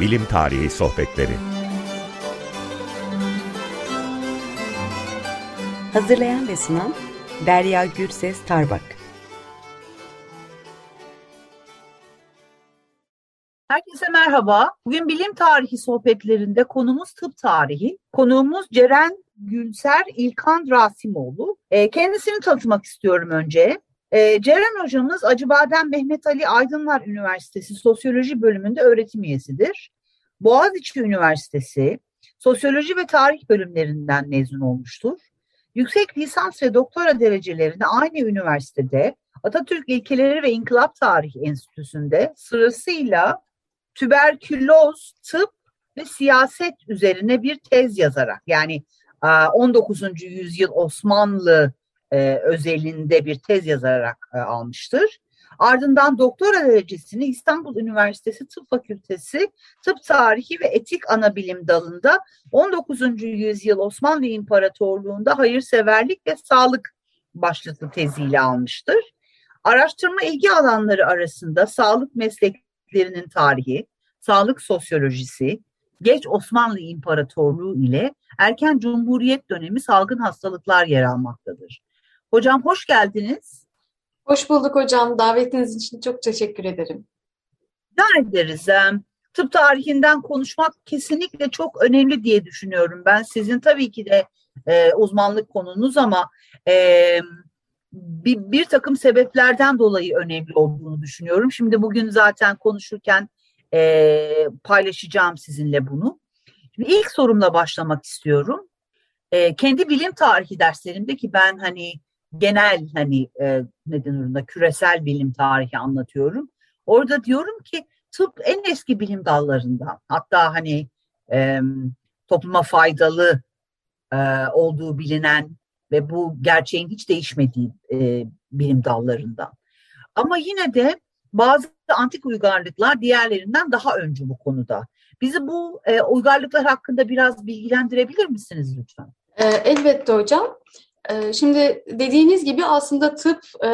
Bilim Tarihi Sohbetleri Hazırlayan ve sunan Derya Gürses Tarbak Herkese merhaba. Bugün bilim tarihi sohbetlerinde konumuz tıp tarihi. Konuğumuz Ceren Gülser İlkan Rasimoğlu. E, kendisini tanıtmak istiyorum önce. E, Ceren hocamız Acıbadem Mehmet Ali Aydınlar Üniversitesi Sosyoloji bölümünde öğretim üyesidir. Boğaziçi Üniversitesi Sosyoloji ve Tarih bölümlerinden mezun olmuştur. Yüksek lisans ve doktora derecelerini aynı üniversitede Atatürk İlkeleri ve İnkılap Tarihi Enstitüsü'nde sırasıyla tüberküloz, tıp ve siyaset üzerine bir tez yazarak yani 19. yüzyıl Osmanlı e, özelinde bir tez yazarak e, almıştır. Ardından doktora derecesini İstanbul Üniversitesi Tıp Fakültesi Tıp Tarihi ve Etik Anabilim dalında 19. yüzyıl Osmanlı İmparatorluğu'nda hayırseverlik ve sağlık başlıklı teziyle almıştır. Araştırma ilgi alanları arasında sağlık mesleklerinin tarihi, sağlık sosyolojisi, geç Osmanlı İmparatorluğu ile erken Cumhuriyet dönemi salgın hastalıklar yer almaktadır. Hocam hoş geldiniz. Hoş bulduk hocam. Davetiniz için çok teşekkür ederim. Ne ederiz. Tıp tarihinden konuşmak kesinlikle çok önemli diye düşünüyorum. Ben sizin tabii ki de e, uzmanlık konunuz ama e, bir, bir takım sebeplerden dolayı önemli olduğunu düşünüyorum. Şimdi bugün zaten konuşurken e, paylaşacağım sizinle bunu. Şimdi ilk sorumla başlamak istiyorum. E, kendi bilim tarihi derslerimde ki ben hani genel hani e, neden orunda küresel bilim tarihi anlatıyorum. Orada diyorum ki tıp en eski bilim dallarından. Hatta hani e, topluma faydalı e, olduğu bilinen ve bu gerçeğin hiç değişmediği e, bilim dallarından. Ama yine de bazı antik uygarlıklar diğerlerinden daha öncü bu konuda. Bizi bu e, uygarlıklar hakkında biraz bilgilendirebilir misiniz lütfen? E, elbette hocam. E, şimdi dediğiniz gibi aslında tıp e,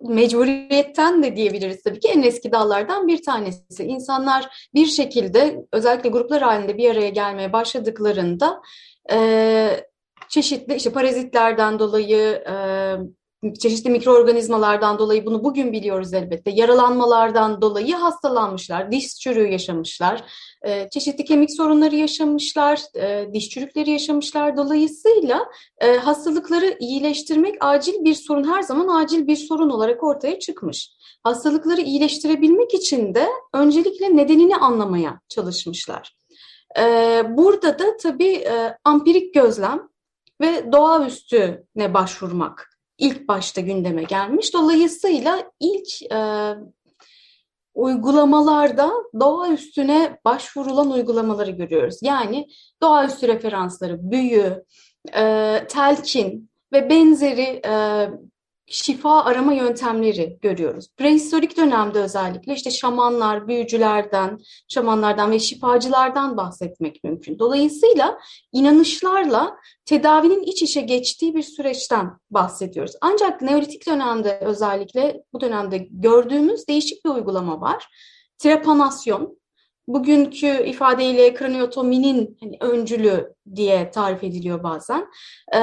mecburiyetten de diyebiliriz tabii ki en eski dallardan bir tanesi. İnsanlar bir şekilde özellikle gruplar halinde bir araya gelmeye başladıklarında e, çeşitli işte parazitlerden dolayı, e, çeşitli mikroorganizmalardan dolayı bunu bugün biliyoruz elbette. Yaralanmalardan dolayı hastalanmışlar, diş çürüğü yaşamışlar, e, çeşitli kemik sorunları yaşamışlar, e, diş çürükleri yaşamışlar. Dolayısıyla e, hastalıkları iyileştirmek acil bir sorun, her zaman acil bir sorun olarak ortaya çıkmış. Hastalıkları iyileştirebilmek için de öncelikle nedenini anlamaya çalışmışlar. Burada da tabii ampirik gözlem ve doğaüstüne başvurmak ilk başta gündeme gelmiş. Dolayısıyla ilk e, uygulamalarda doğa üstüne başvurulan uygulamaları görüyoruz. Yani doğaüstü referansları, büyü, e, telkin ve benzeri e, şifa arama yöntemleri görüyoruz. Prehistorik dönemde özellikle işte şamanlar, büyücülerden, şamanlardan ve şifacılardan bahsetmek mümkün. Dolayısıyla inanışlarla tedavinin iç içe geçtiği bir süreçten bahsediyoruz. Ancak Neolitik dönemde özellikle bu dönemde gördüğümüz değişik bir uygulama var. Trepanasyon, bugünkü ifadeyle kraniotominin hani öncülü diye tarif ediliyor bazen. Ee,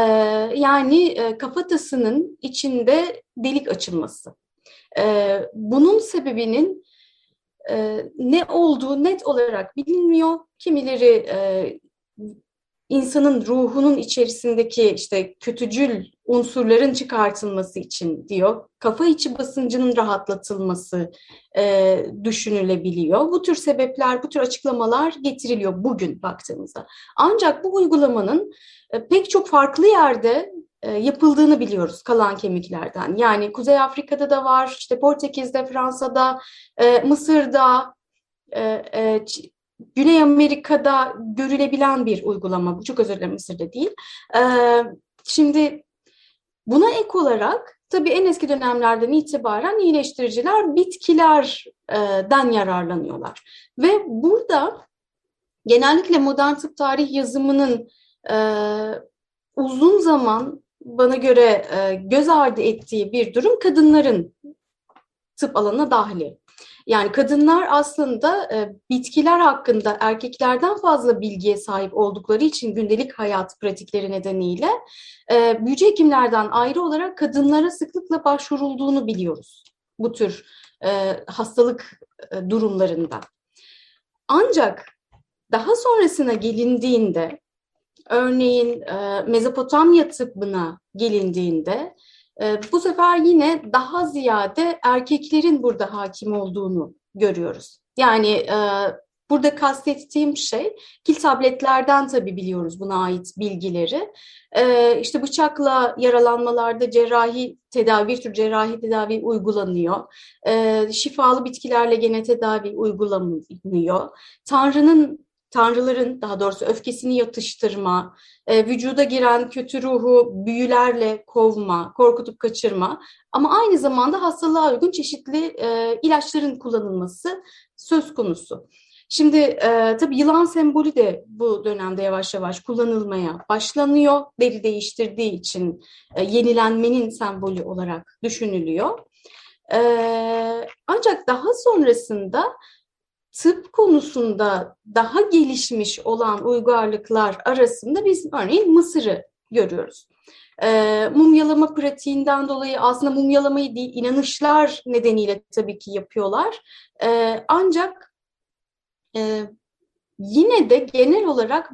yani e, kafatasının içinde delik açılması. Ee, bunun sebebinin e, ne olduğu net olarak bilinmiyor. Kimileri e, insanın ruhunun içerisindeki işte kötücül unsurların çıkartılması için diyor. Kafa içi basıncının rahatlatılması e, düşünülebiliyor. Bu tür sebepler, bu tür açıklamalar getiriliyor bugün baktığımızda. Ancak bu uygulamanın e, pek çok farklı yerde e, yapıldığını biliyoruz kalan kemiklerden. Yani Kuzey Afrika'da da var, işte Portekiz'de, Fransa'da, e, Mısır'da, e, e, Güney Amerika'da görülebilen bir uygulama bu. Çok özür dilerim Mısır'da değil. Ee, şimdi buna ek olarak tabii en eski dönemlerden itibaren iyileştiriciler bitkilerden yararlanıyorlar. Ve burada genellikle modern tıp tarih yazımının e, uzun zaman bana göre e, göz ardı ettiği bir durum kadınların tıp alanına dahili. Yani kadınlar aslında e, bitkiler hakkında erkeklerden fazla bilgiye sahip oldukları için gündelik hayat pratikleri nedeniyle e, büyücü hekimlerden ayrı olarak kadınlara sıklıkla başvurulduğunu biliyoruz bu tür e, hastalık e, durumlarında. Ancak daha sonrasına gelindiğinde, örneğin e, Mezopotamya tıbbına gelindiğinde, bu sefer yine daha ziyade erkeklerin burada hakim olduğunu görüyoruz. Yani e, Burada kastettiğim şey kil tabletlerden tabii biliyoruz buna ait bilgileri. Ee, işte bıçakla yaralanmalarda cerrahi tedavi, bir tür cerrahi tedavi uygulanıyor. Ee, şifalı bitkilerle gene tedavi uygulanıyor. Tanrı'nın tanrıların daha doğrusu öfkesini yatıştırma, e, vücuda giren kötü ruhu büyülerle kovma, korkutup kaçırma ama aynı zamanda hastalığa uygun çeşitli e, ilaçların kullanılması söz konusu. Şimdi e, tabii yılan sembolü de bu dönemde yavaş yavaş kullanılmaya başlanıyor. Deri değiştirdiği için e, yenilenmenin sembolü olarak düşünülüyor. E, ancak daha sonrasında tıp konusunda daha gelişmiş olan uygarlıklar arasında biz örneğin Mısır'ı görüyoruz. E, mumyalama pratiğinden dolayı aslında mumyalamayı değil inanışlar nedeniyle tabii ki yapıyorlar. E, ancak e, yine de genel olarak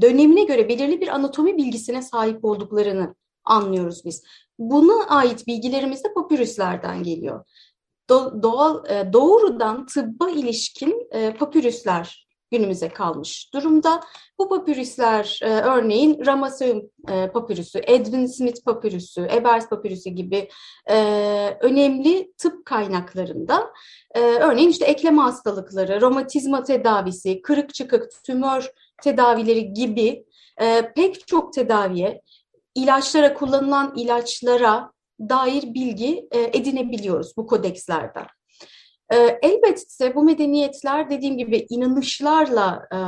dönemine göre belirli bir anatomi bilgisine sahip olduklarını anlıyoruz biz. Buna ait bilgilerimiz de papürüslerden geliyor. Do doğal e, doğrudan tıbba ilişkin e, papürüsler günümüze kalmış durumda. Bu papürüsler e, örneğin Ramazan e, papürüsü, Edwin Smith papürüsü, Ebers papürüsü gibi e, önemli tıp kaynaklarında örneğin işte eklem hastalıkları, romatizma tedavisi, kırık çıkık, tümör tedavileri gibi pek çok tedaviye, ilaçlara kullanılan ilaçlara dair bilgi e, edinebiliyoruz bu kodekslerden. E, elbette bu medeniyetler dediğim gibi inanışlarla e,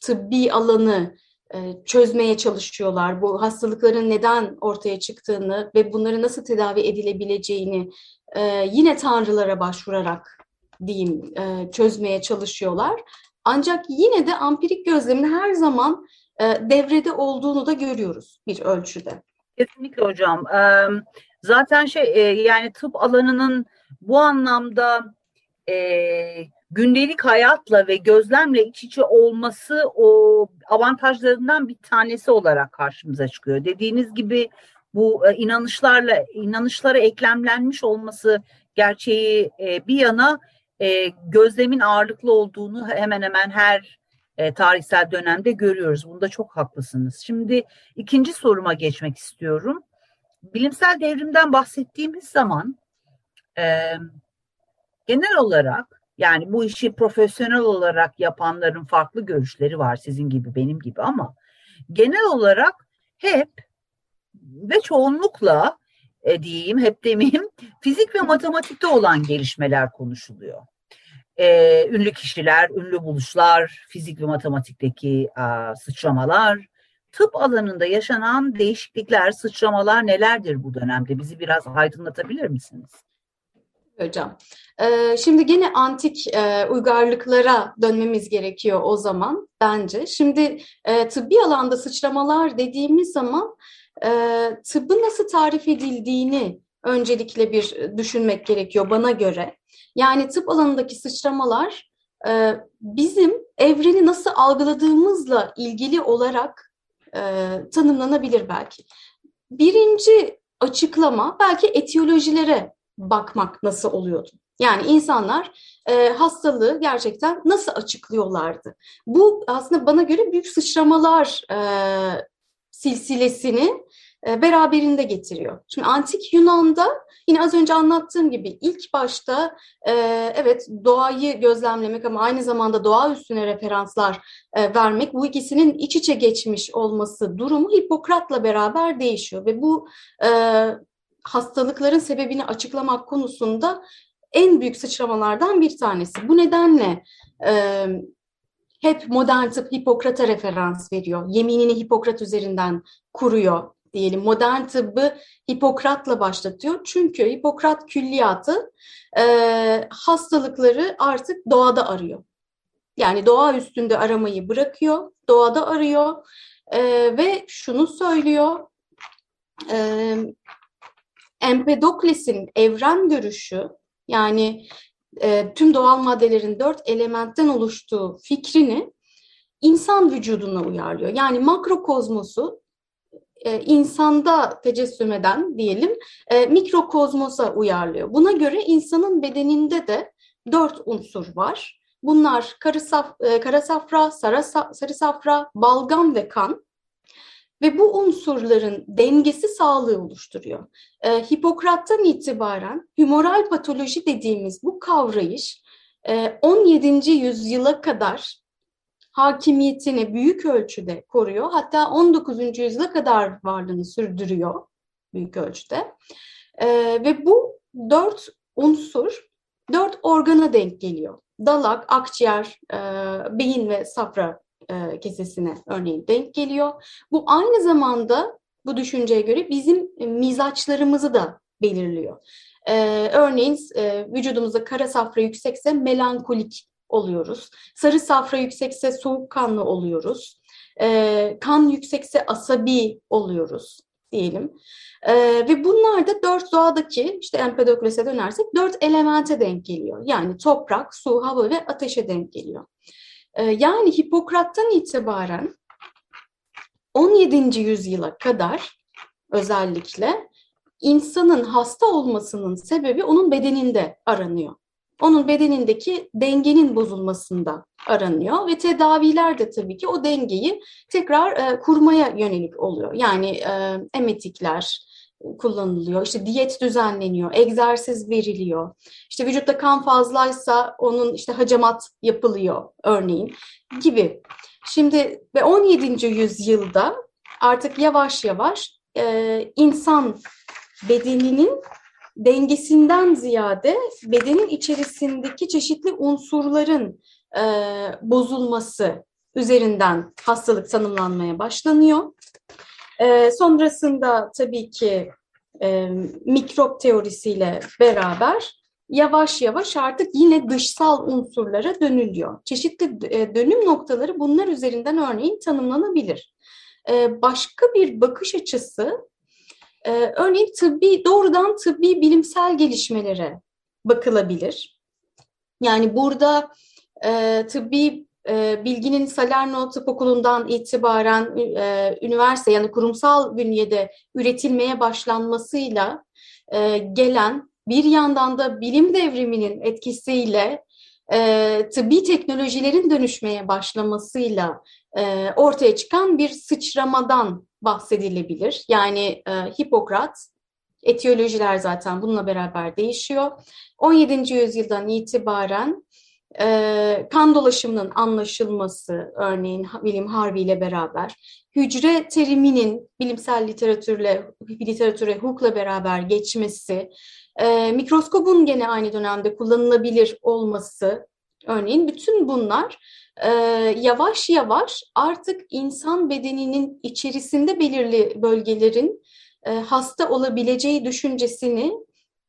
tıbbi alanı e, çözmeye çalışıyorlar. Bu hastalıkların neden ortaya çıktığını ve bunları nasıl tedavi edilebileceğini yine tanrılara başvurarak diyeyim çözmeye çalışıyorlar. Ancak yine de ampirik gözlemin her zaman devrede olduğunu da görüyoruz bir ölçüde. Kesinlikle hocam. Zaten şey yani tıp alanının bu anlamda gündelik hayatla ve gözlemle iç içe olması o avantajlarından bir tanesi olarak karşımıza çıkıyor. Dediğiniz gibi bu inanışlarla inanışlara eklemlenmiş olması gerçeği bir yana gözlemin ağırlıklı olduğunu hemen hemen her e, tarihsel dönemde görüyoruz. Bunda çok haklısınız. Şimdi ikinci soruma geçmek istiyorum. Bilimsel devrimden bahsettiğimiz zaman e, genel olarak yani bu işi profesyonel olarak yapanların farklı görüşleri var sizin gibi benim gibi ama genel olarak hep ve çoğunlukla e, diyeyim hep demeyeyim fizik ve matematikte olan gelişmeler konuşuluyor. E, ünlü kişiler, ünlü buluşlar, fizik ve matematikteki a, sıçramalar, tıp alanında yaşanan değişiklikler, sıçramalar nelerdir bu dönemde? Bizi biraz aydınlatabilir misiniz? Hocam, ee, şimdi gene antik e, uygarlıklara dönmemiz gerekiyor o zaman bence. Şimdi e, tıbbi alanda sıçramalar dediğimiz zaman e, tıbbın nasıl tarif edildiğini öncelikle bir düşünmek gerekiyor bana göre. Yani tıp alanındaki sıçramalar e, bizim evreni nasıl algıladığımızla ilgili olarak e, tanımlanabilir belki. Birinci açıklama belki etiyolojilere bakmak nasıl oluyordu. Yani insanlar e, hastalığı gerçekten nasıl açıklıyorlardı? Bu aslında bana göre büyük sıçramalar e, silsilesini beraberinde getiriyor. Şimdi antik Yunan'da yine az önce anlattığım gibi ilk başta e, evet doğayı gözlemlemek ama aynı zamanda doğa üstüne referanslar e, vermek bu ikisinin iç içe geçmiş olması durumu Hipokrat'la beraber değişiyor ve bu hastalıkların sebebini açıklamak konusunda en büyük sıçramalardan bir tanesi. Bu nedenle hep modern tıp Hipokrat'a referans veriyor. Yeminini Hipokrat üzerinden kuruyor diyelim modern tıbbı Hipokrat'la başlatıyor. Çünkü Hipokrat külliyatı e, hastalıkları artık doğada arıyor. Yani doğa üstünde aramayı bırakıyor, doğada arıyor e, ve şunu söylüyor. E, Empedokles'in evren görüşü yani e, tüm doğal maddelerin dört elementten oluştuğu fikrini insan vücuduna uyarlıyor. Yani makrokozmosu e, insanda tecessüm eden diyelim e, mikrokozmosa uyarlıyor. Buna göre insanın bedeninde de dört unsur var. Bunlar karı saf, e, kara safra, sarı, sarı safra, balgam ve kan. Ve bu unsurların dengesi sağlığı oluşturuyor. E, Hipokrat'tan itibaren humoral patoloji dediğimiz bu kavrayış e, 17. yüzyıla kadar hakimiyetini büyük ölçüde koruyor. Hatta 19. yüzyıla kadar varlığını sürdürüyor büyük ölçüde. E, ve bu dört unsur dört organa denk geliyor. Dalak, akciğer, e, beyin ve safra e, kesesine örneğin denk geliyor. Bu aynı zamanda bu düşünceye göre bizim mizaçlarımızı da belirliyor. E, örneğin e, vücudumuzda kara safra yüksekse melankolik oluyoruz. Sarı safra yüksekse soğukkanlı oluyoruz. E, kan yüksekse asabi oluyoruz diyelim. E, ve bunlar da dört doğadaki işte Empedokles'e dönersek dört elemente denk geliyor. Yani toprak, su, hava ve ateşe denk geliyor. E, yani Hipokrat'tan itibaren 17. yüzyıla kadar özellikle insanın hasta olmasının sebebi onun bedeninde aranıyor onun bedenindeki dengenin bozulmasında aranıyor ve tedaviler de tabii ki o dengeyi tekrar e, kurmaya yönelik oluyor. Yani e, emetikler kullanılıyor, işte diyet düzenleniyor, egzersiz veriliyor. İşte vücutta kan fazlaysa onun işte hacamat yapılıyor örneğin gibi. Şimdi ve 17. yüzyılda artık yavaş yavaş e, insan bedeninin dengesinden ziyade bedenin içerisindeki çeşitli unsurların e, bozulması üzerinden hastalık tanımlanmaya başlanıyor. E, sonrasında tabii ki e, mikrop teorisiyle beraber yavaş yavaş artık yine dışsal unsurlara dönülüyor. Çeşitli e, dönüm noktaları bunlar üzerinden örneğin tanımlanabilir. E, başka bir bakış açısı ee, örneğin tıbbi doğrudan tıbbi bilimsel gelişmelere bakılabilir. Yani burada e, tıbbi e, bilginin Salerno Tıp Okulu'ndan itibaren e, üniversite yani kurumsal bünyede üretilmeye başlanmasıyla e, gelen bir yandan da bilim devriminin etkisiyle e, tıbbi teknolojilerin dönüşmeye başlamasıyla e, ortaya çıkan bir sıçramadan bahsedilebilir. Yani e, Hipokrat, etiyolojiler zaten bununla beraber değişiyor. 17. yüzyıldan itibaren e, kan dolaşımının anlaşılması, örneğin William Harvey ile beraber, hücre teriminin bilimsel literatürle, literatüre, hukukla beraber geçmesi, e, mikroskobun gene aynı dönemde kullanılabilir olması, örneğin bütün bunlar e, yavaş yavaş artık insan bedeninin içerisinde belirli bölgelerin e, hasta olabileceği düşüncesini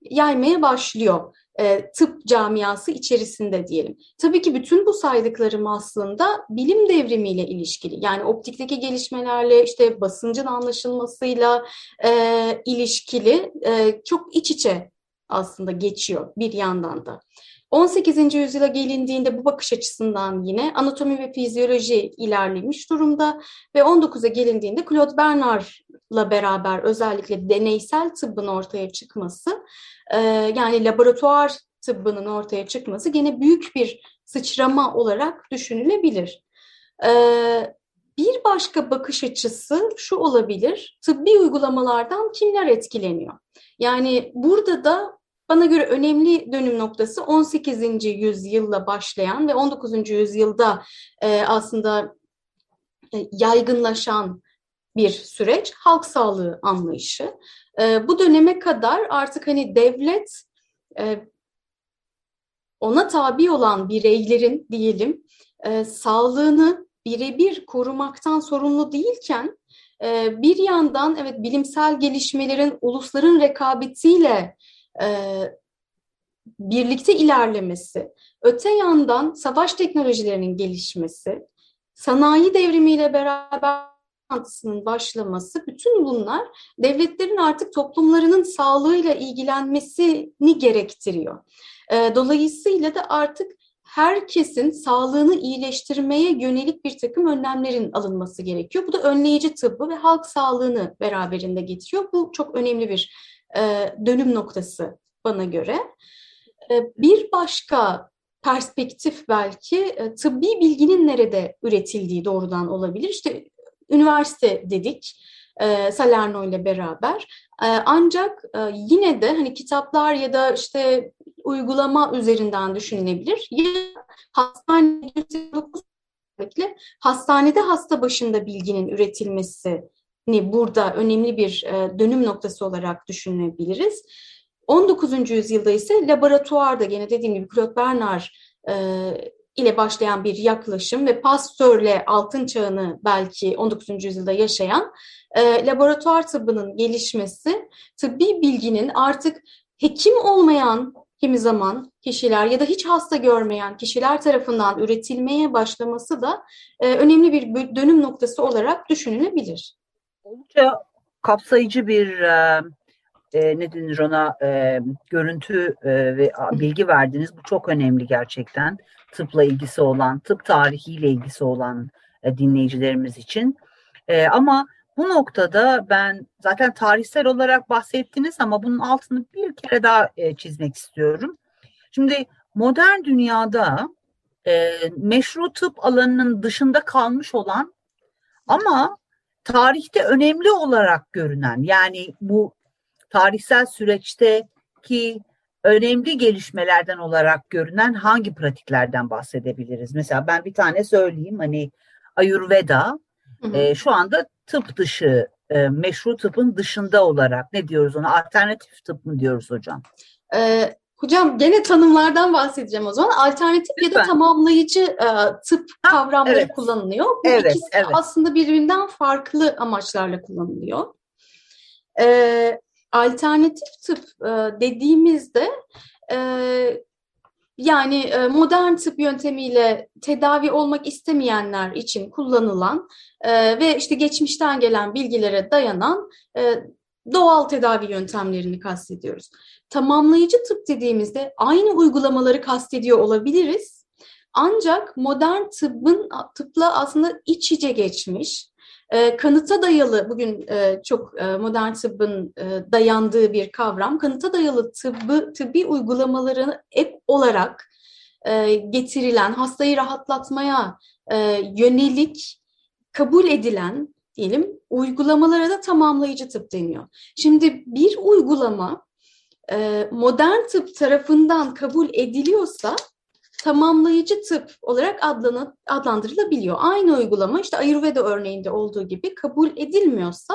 yaymaya başlıyor e, tıp camiası içerisinde diyelim. Tabii ki bütün bu saydıklarım aslında bilim devrimiyle ilişkili. Yani optikteki gelişmelerle işte basıncın anlaşılmasıyla e, ilişkili e, çok iç içe aslında geçiyor bir yandan da. 18. yüzyıla gelindiğinde bu bakış açısından yine anatomi ve fizyoloji ilerlemiş durumda ve 19'a gelindiğinde Claude Bernard'la beraber özellikle deneysel tıbbın ortaya çıkması e, yani laboratuvar tıbbının ortaya çıkması gene büyük bir sıçrama olarak düşünülebilir. E, bir başka bakış açısı şu olabilir, tıbbi uygulamalardan kimler etkileniyor? Yani burada da bana göre önemli dönüm noktası 18. yüzyılla başlayan ve 19. yüzyılda e, aslında e, yaygınlaşan bir süreç halk sağlığı anlayışı. E, bu döneme kadar artık hani devlet e, ona tabi olan bireylerin diyelim e, sağlığını birebir korumaktan sorumlu değilken e, bir yandan evet bilimsel gelişmelerin ulusların rekabetiyle birlikte ilerlemesi, öte yandan savaş teknolojilerinin gelişmesi, sanayi devrimiyle beraber toplantısının başlaması, bütün bunlar devletlerin artık toplumlarının sağlığıyla ilgilenmesini gerektiriyor. Dolayısıyla da artık herkesin sağlığını iyileştirmeye yönelik bir takım önlemlerin alınması gerekiyor. Bu da önleyici tıbbı ve halk sağlığını beraberinde getiriyor. Bu çok önemli bir e, dönüm noktası bana göre. E, bir başka perspektif belki e, tıbbi bilginin nerede üretildiği doğrudan olabilir. İşte üniversite dedik. Salerno ile beraber. Ancak yine de hani kitaplar ya da işte uygulama üzerinden düşünülebilir. Ya hastane hastanede hasta başında bilginin üretilmesini burada önemli bir e, dönüm noktası olarak düşünebiliriz. 19. yüzyılda ise laboratuvarda gene dediğim gibi Claude Bernard e, ile başlayan bir yaklaşım ve Pasteur'le altın çağını belki 19. yüzyılda yaşayan e, laboratuvar tıbbının gelişmesi, tıbbi bilginin artık hekim olmayan kimi zaman kişiler ya da hiç hasta görmeyen kişiler tarafından üretilmeye başlaması da önemli bir dönüm noktası olarak düşünülebilir. Oldukça kapsayıcı bir e, e, ne denir ona e, görüntü e, ve bilgi verdiniz. Bu çok önemli gerçekten. Tıpla ilgisi olan, tıp tarihiyle ilgisi olan e, dinleyicilerimiz için. E, ama bu noktada ben zaten tarihsel olarak bahsettiniz ama bunun altını bir kere daha e, çizmek istiyorum. Şimdi modern dünyada e, meşru tıp alanının dışında kalmış olan ama tarihte önemli olarak görünen yani bu tarihsel süreçteki önemli gelişmelerden olarak görünen hangi pratiklerden bahsedebiliriz? Mesela ben bir tane söyleyeyim hani Ayurveda hı hı. E, şu anda tıp dışı, e, meşru tıpın dışında olarak ne diyoruz ona? Alternatif tıp mı diyoruz hocam? Ee, hocam gene tanımlardan bahsedeceğim o zaman. Alternatif Lütfen. ya da tamamlayıcı e, tıp ha, kavramları evet. kullanılıyor. Bu evet, ikisi evet. aslında birbirinden farklı amaçlarla kullanılıyor. Ee, alternatif tıp e, dediğimizde e, yani e, modern tıp yöntemiyle tedavi olmak istemeyenler için kullanılan e, ve işte geçmişten gelen bilgilere dayanan e, doğal tedavi yöntemlerini kastediyoruz. Tamamlayıcı tıp dediğimizde aynı uygulamaları kastediyor olabiliriz. Ancak modern tıbbın tıpla aslında iç içe geçmiş, e, kanıta dayalı, bugün e, çok e, modern tıbbın dayandığı bir kavram, kanıta dayalı tıbbı, tıbbi uygulamalarını ek olarak getirilen, hastayı rahatlatmaya yönelik kabul edilen diyelim uygulamalara da tamamlayıcı tıp deniyor. Şimdi bir uygulama e, modern tıp tarafından kabul ediliyorsa tamamlayıcı tıp olarak adlandırılabiliyor. Aynı uygulama işte Ayurveda örneğinde olduğu gibi kabul edilmiyorsa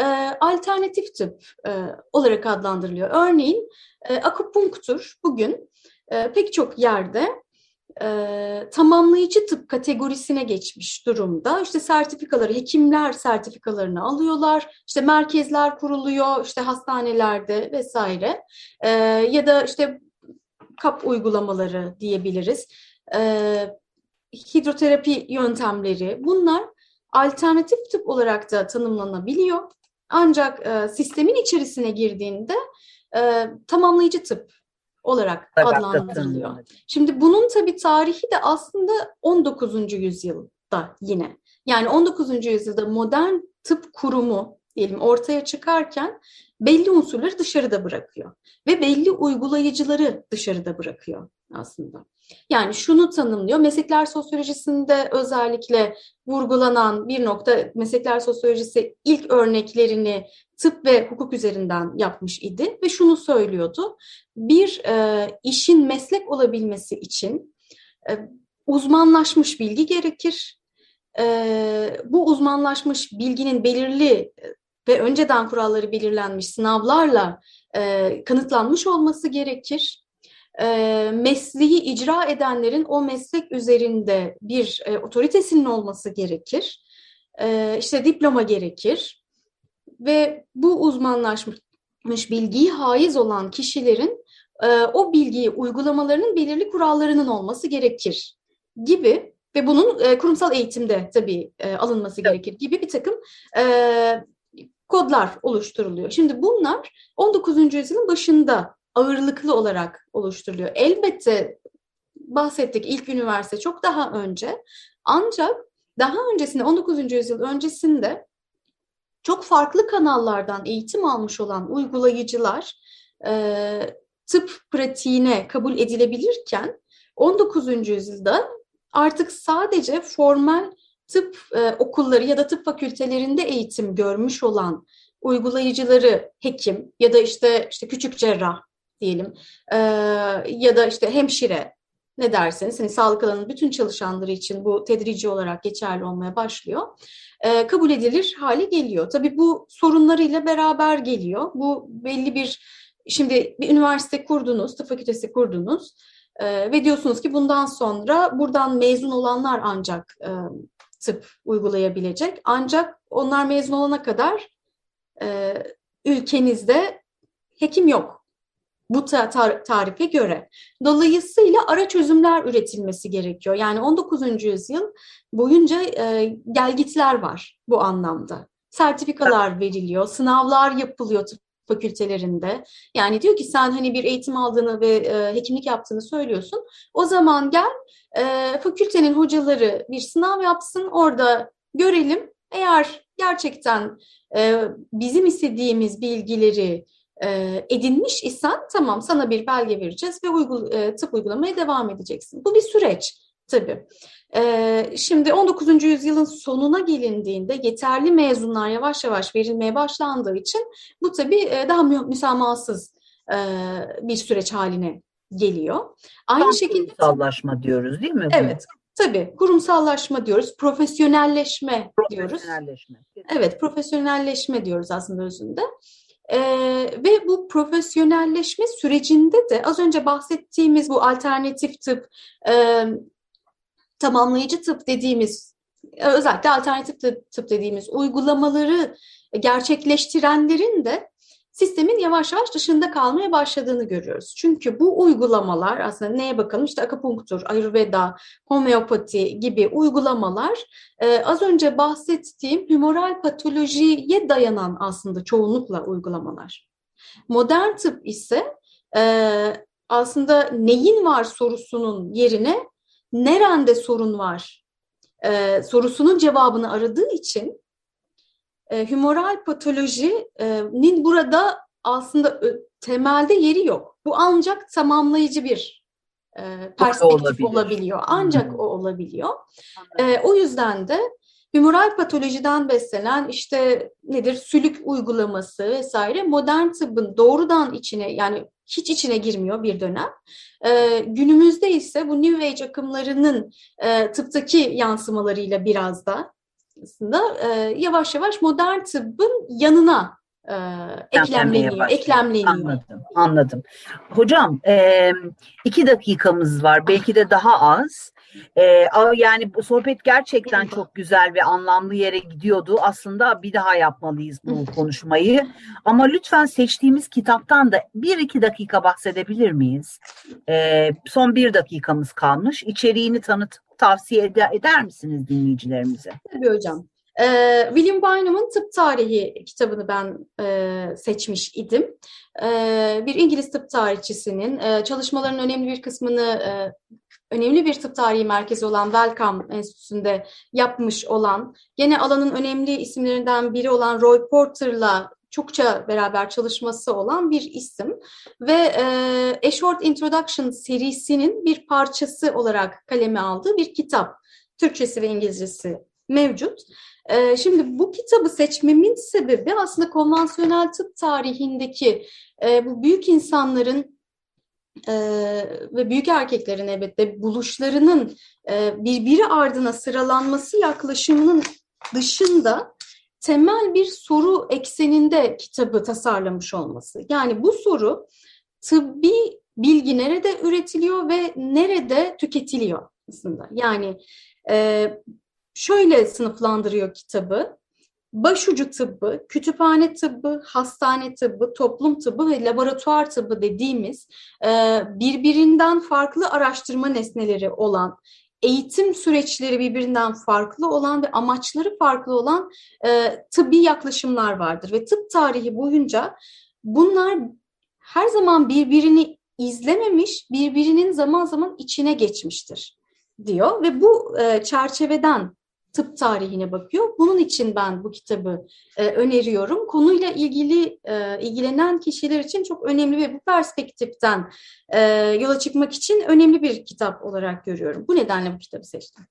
e, alternatif tıp e, olarak adlandırılıyor. Örneğin e, akupunktur bugün e, pek çok yerde e, tamamlayıcı tıp kategorisine geçmiş durumda. İşte sertifikaları, hekimler sertifikalarını alıyorlar. İşte merkezler kuruluyor, işte hastanelerde vesaire. E, ya da işte kap uygulamaları diyebiliriz. E, hidroterapi yöntemleri bunlar alternatif tıp olarak da tanımlanabiliyor. Ancak e, sistemin içerisine girdiğinde e, tamamlayıcı tıp olarak adlandırılıyor. Şimdi bunun tabii tarihi de aslında 19. yüzyılda yine. Yani 19. yüzyılda modern tıp kurumu diyelim ortaya çıkarken belli unsurları dışarıda bırakıyor ve belli uygulayıcıları dışarıda bırakıyor aslında. Yani şunu tanımlıyor. Meslekler sosyolojisinde özellikle vurgulanan bir nokta meslekler sosyolojisi ilk örneklerini tıp ve hukuk üzerinden yapmış idi ve şunu söylüyordu. Bir e, işin meslek olabilmesi için e, uzmanlaşmış bilgi gerekir. E, bu uzmanlaşmış bilginin belirli ve önceden kuralları belirlenmiş sınavlarla e, kanıtlanmış olması gerekir. E, mesleği icra edenlerin o meslek üzerinde bir e, otoritesinin olması gerekir. e, işte diploma gerekir ve bu uzmanlaşmış bilgiyi haiz olan kişilerin e, o bilgiyi uygulamalarının belirli kurallarının olması gerekir gibi ve bunun e, kurumsal eğitimde tabii e, alınması evet. gerekir gibi bir takım e, kodlar oluşturuluyor. Şimdi bunlar 19. yüzyılın başında ağırlıklı olarak oluşturuluyor. Elbette bahsettik ilk üniversite çok daha önce ancak daha öncesinde 19. yüzyıl öncesinde çok farklı kanallardan eğitim almış olan uygulayıcılar e, tıp pratiğine kabul edilebilirken 19. yüzyılda artık sadece formal tıp e, okulları ya da tıp fakültelerinde eğitim görmüş olan uygulayıcıları hekim ya da işte işte küçük cerrah diyelim e, ya da işte hemşire ne derseniz hani sağlık alanının bütün çalışanları için bu tedrici olarak geçerli olmaya başlıyor. E, kabul edilir hale geliyor. Tabii bu sorunlarıyla beraber geliyor. Bu belli bir şimdi bir üniversite kurdunuz, tıp fakültesi kurdunuz e, ve diyorsunuz ki bundan sonra buradan mezun olanlar ancak e, tıp uygulayabilecek. Ancak onlar mezun olana kadar e, ülkenizde hekim yok bu tar tarife göre. Dolayısıyla ara çözümler üretilmesi gerekiyor. Yani 19. yüzyıl boyunca e, gelgitler var bu anlamda. Sertifikalar veriliyor, sınavlar yapılıyor tıp fakültelerinde. Yani diyor ki sen hani bir eğitim aldığını ve e, hekimlik yaptığını söylüyorsun. O zaman gel e, fakültenin hocaları bir sınav yapsın, orada görelim. Eğer gerçekten e, bizim istediğimiz bilgileri e, edinmiş isen tamam sana bir belge vereceğiz ve uygul, e, tıp uygulamaya devam edeceksin. Bu bir süreç tabii. E, şimdi 19. yüzyılın sonuna gelindiğinde yeterli mezunlar yavaş yavaş verilmeye başlandığı için bu tabii e, daha mü müsamahasız e, bir süreç haline geliyor. Aynı Tam şekilde kurumsallaşma diyoruz değil mi? Evet. Tabii kurumsallaşma diyoruz, profesyonelleşme, profesyonelleşme diyoruz. Evet, profesyonelleşme diyoruz aslında özünde. E, ve bu profesyonelleşme sürecinde de az önce bahsettiğimiz bu alternatif tıp, e, tamamlayıcı tıp dediğimiz, özellikle alternatif tıp dediğimiz uygulamaları gerçekleştirenlerin de sistemin yavaş yavaş dışında kalmaya başladığını görüyoruz. Çünkü bu uygulamalar aslında neye bakalım işte akupunktur, ayurveda, homeopati gibi uygulamalar e, az önce bahsettiğim humoral patolojiye dayanan aslında çoğunlukla uygulamalar. Modern tıp ise e, aslında neyin var sorusunun yerine nerede sorun var e, sorusunun cevabını aradığı için e, humoral patolojinin burada aslında temelde yeri yok. Bu ancak tamamlayıcı bir e, perspektif olabiliyor. Ancak hmm. o olabiliyor. E, o yüzden de humoral patolojiden beslenen işte nedir sülük uygulaması vesaire modern tıbbın doğrudan içine yani hiç içine girmiyor bir dönem. E, günümüzde ise bu New Age akımlarının e, tıptaki yansımalarıyla biraz da aslında e, yavaş yavaş modern tıbbın yanına e, eklemleniyor, eklemleniyor. Anladım, anladım. Hocam e, iki dakikamız var, belki de daha az. E, yani bu sohbet gerçekten çok güzel ve anlamlı yere gidiyordu. Aslında bir daha yapmalıyız bu konuşmayı. Ama lütfen seçtiğimiz kitaptan da bir iki dakika bahsedebilir miyiz? E, son bir dakikamız kalmış. İçeriğini tanıt tavsiye eder, eder misiniz dinleyicilerimize? Tabii hocam. Ee, William Bynum'un Tıp Tarihi kitabını ben e, seçmiş idim. E, bir İngiliz tıp tarihçisinin e, çalışmalarının önemli bir kısmını e, önemli bir tıp tarihi merkezi olan Wellcome Enstitüsü'nde yapmış olan, gene alanın önemli isimlerinden biri olan Roy Porter'la çokça beraber çalışması olan bir isim ve e, A Short Introduction serisinin bir parçası olarak kaleme aldığı bir kitap. Türkçesi ve İngilizcesi mevcut. E, şimdi bu kitabı seçmemin sebebi aslında konvansiyonel tıp tarihindeki e, bu büyük insanların e, ve büyük erkeklerin elbette buluşlarının e, birbiri ardına sıralanması yaklaşımının dışında temel bir soru ekseninde kitabı tasarlamış olması. Yani bu soru tıbbi bilgi nerede üretiliyor ve nerede tüketiliyor aslında. Yani e, şöyle sınıflandırıyor kitabı. Başucu tıbbı, kütüphane tıbbı, hastane tıbbı, toplum tıbbı ve laboratuvar tıbbı dediğimiz e, birbirinden farklı araştırma nesneleri olan, eğitim süreçleri birbirinden farklı olan ve amaçları farklı olan e, tıbbi yaklaşımlar vardır. Ve tıp tarihi boyunca bunlar her zaman birbirini izlememiş, birbirinin zaman zaman içine geçmiştir diyor ve bu e, çerçeveden tıp tarihine bakıyor. Bunun için ben bu kitabı e, öneriyorum. Konuyla ilgili e, ilgilenen kişiler için çok önemli ve bu perspektiften e, yola çıkmak için önemli bir kitap olarak görüyorum. Bu nedenle bu kitabı seçtim.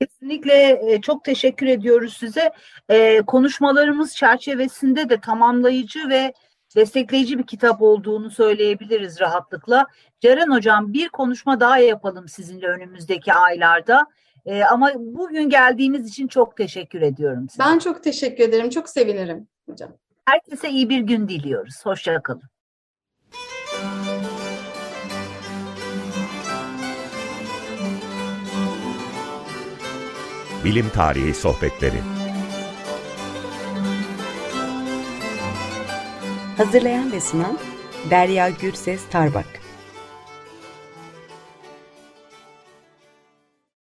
Kesinlikle e, çok teşekkür ediyoruz size. E, konuşmalarımız çerçevesinde de tamamlayıcı ve destekleyici bir kitap olduğunu söyleyebiliriz rahatlıkla. Ceren Hocam bir konuşma daha yapalım sizinle önümüzdeki aylarda. Ee, ama bugün geldiğiniz için çok teşekkür ediyorum size. Ben çok teşekkür ederim. Çok sevinirim hocam. Herkese iyi bir gün diliyoruz. Hoşçakalın. Bilim Tarihi Sohbetleri Hazırlayan ve sunan Derya Gürses Tarbak